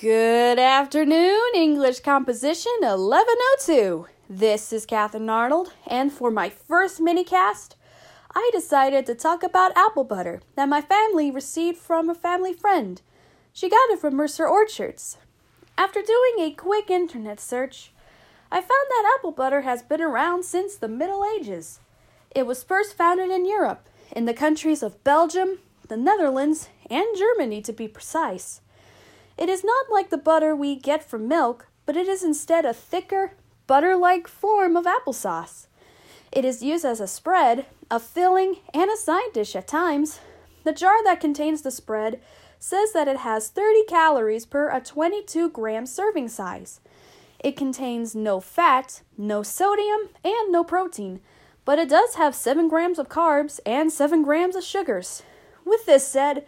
Good afternoon, English Composition 1102. This is Katherine Arnold, and for my first minicast, I decided to talk about apple butter that my family received from a family friend. She got it from Mercer Orchards. After doing a quick internet search, I found that apple butter has been around since the Middle Ages. It was first founded in Europe, in the countries of Belgium, the Netherlands, and Germany to be precise. It is not like the butter we get from milk, but it is instead a thicker, butter like form of applesauce. It is used as a spread, a filling, and a side dish at times. The jar that contains the spread says that it has 30 calories per a 22 gram serving size. It contains no fat, no sodium, and no protein, but it does have 7 grams of carbs and 7 grams of sugars. With this said,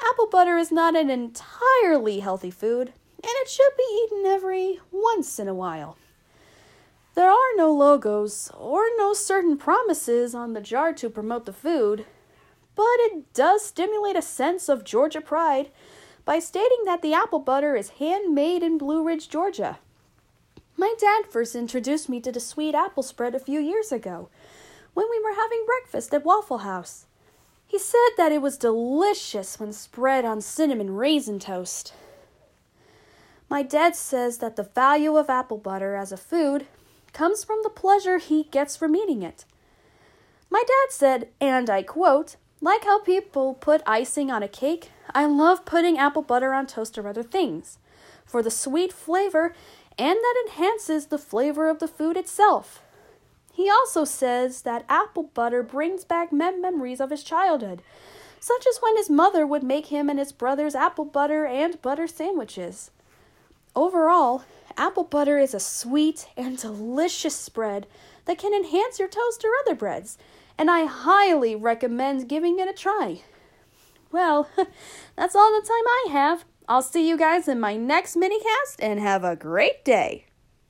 Apple butter is not an entirely healthy food, and it should be eaten every once in a while. There are no logos or no certain promises on the jar to promote the food, but it does stimulate a sense of Georgia pride by stating that the apple butter is handmade in Blue Ridge, Georgia. My dad first introduced me to the sweet apple spread a few years ago when we were having breakfast at Waffle House. He said that it was delicious when spread on cinnamon raisin toast. My dad says that the value of apple butter as a food comes from the pleasure he gets from eating it. My dad said, and I quote, like how people put icing on a cake, I love putting apple butter on toast or other things for the sweet flavor and that enhances the flavor of the food itself. He also says that apple butter brings back mem- memories of his childhood, such as when his mother would make him and his brothers apple butter and butter sandwiches. Overall, apple butter is a sweet and delicious spread that can enhance your toast or other breads, and I highly recommend giving it a try. Well, that's all the time I have. I'll see you guys in my next minicast and have a great day.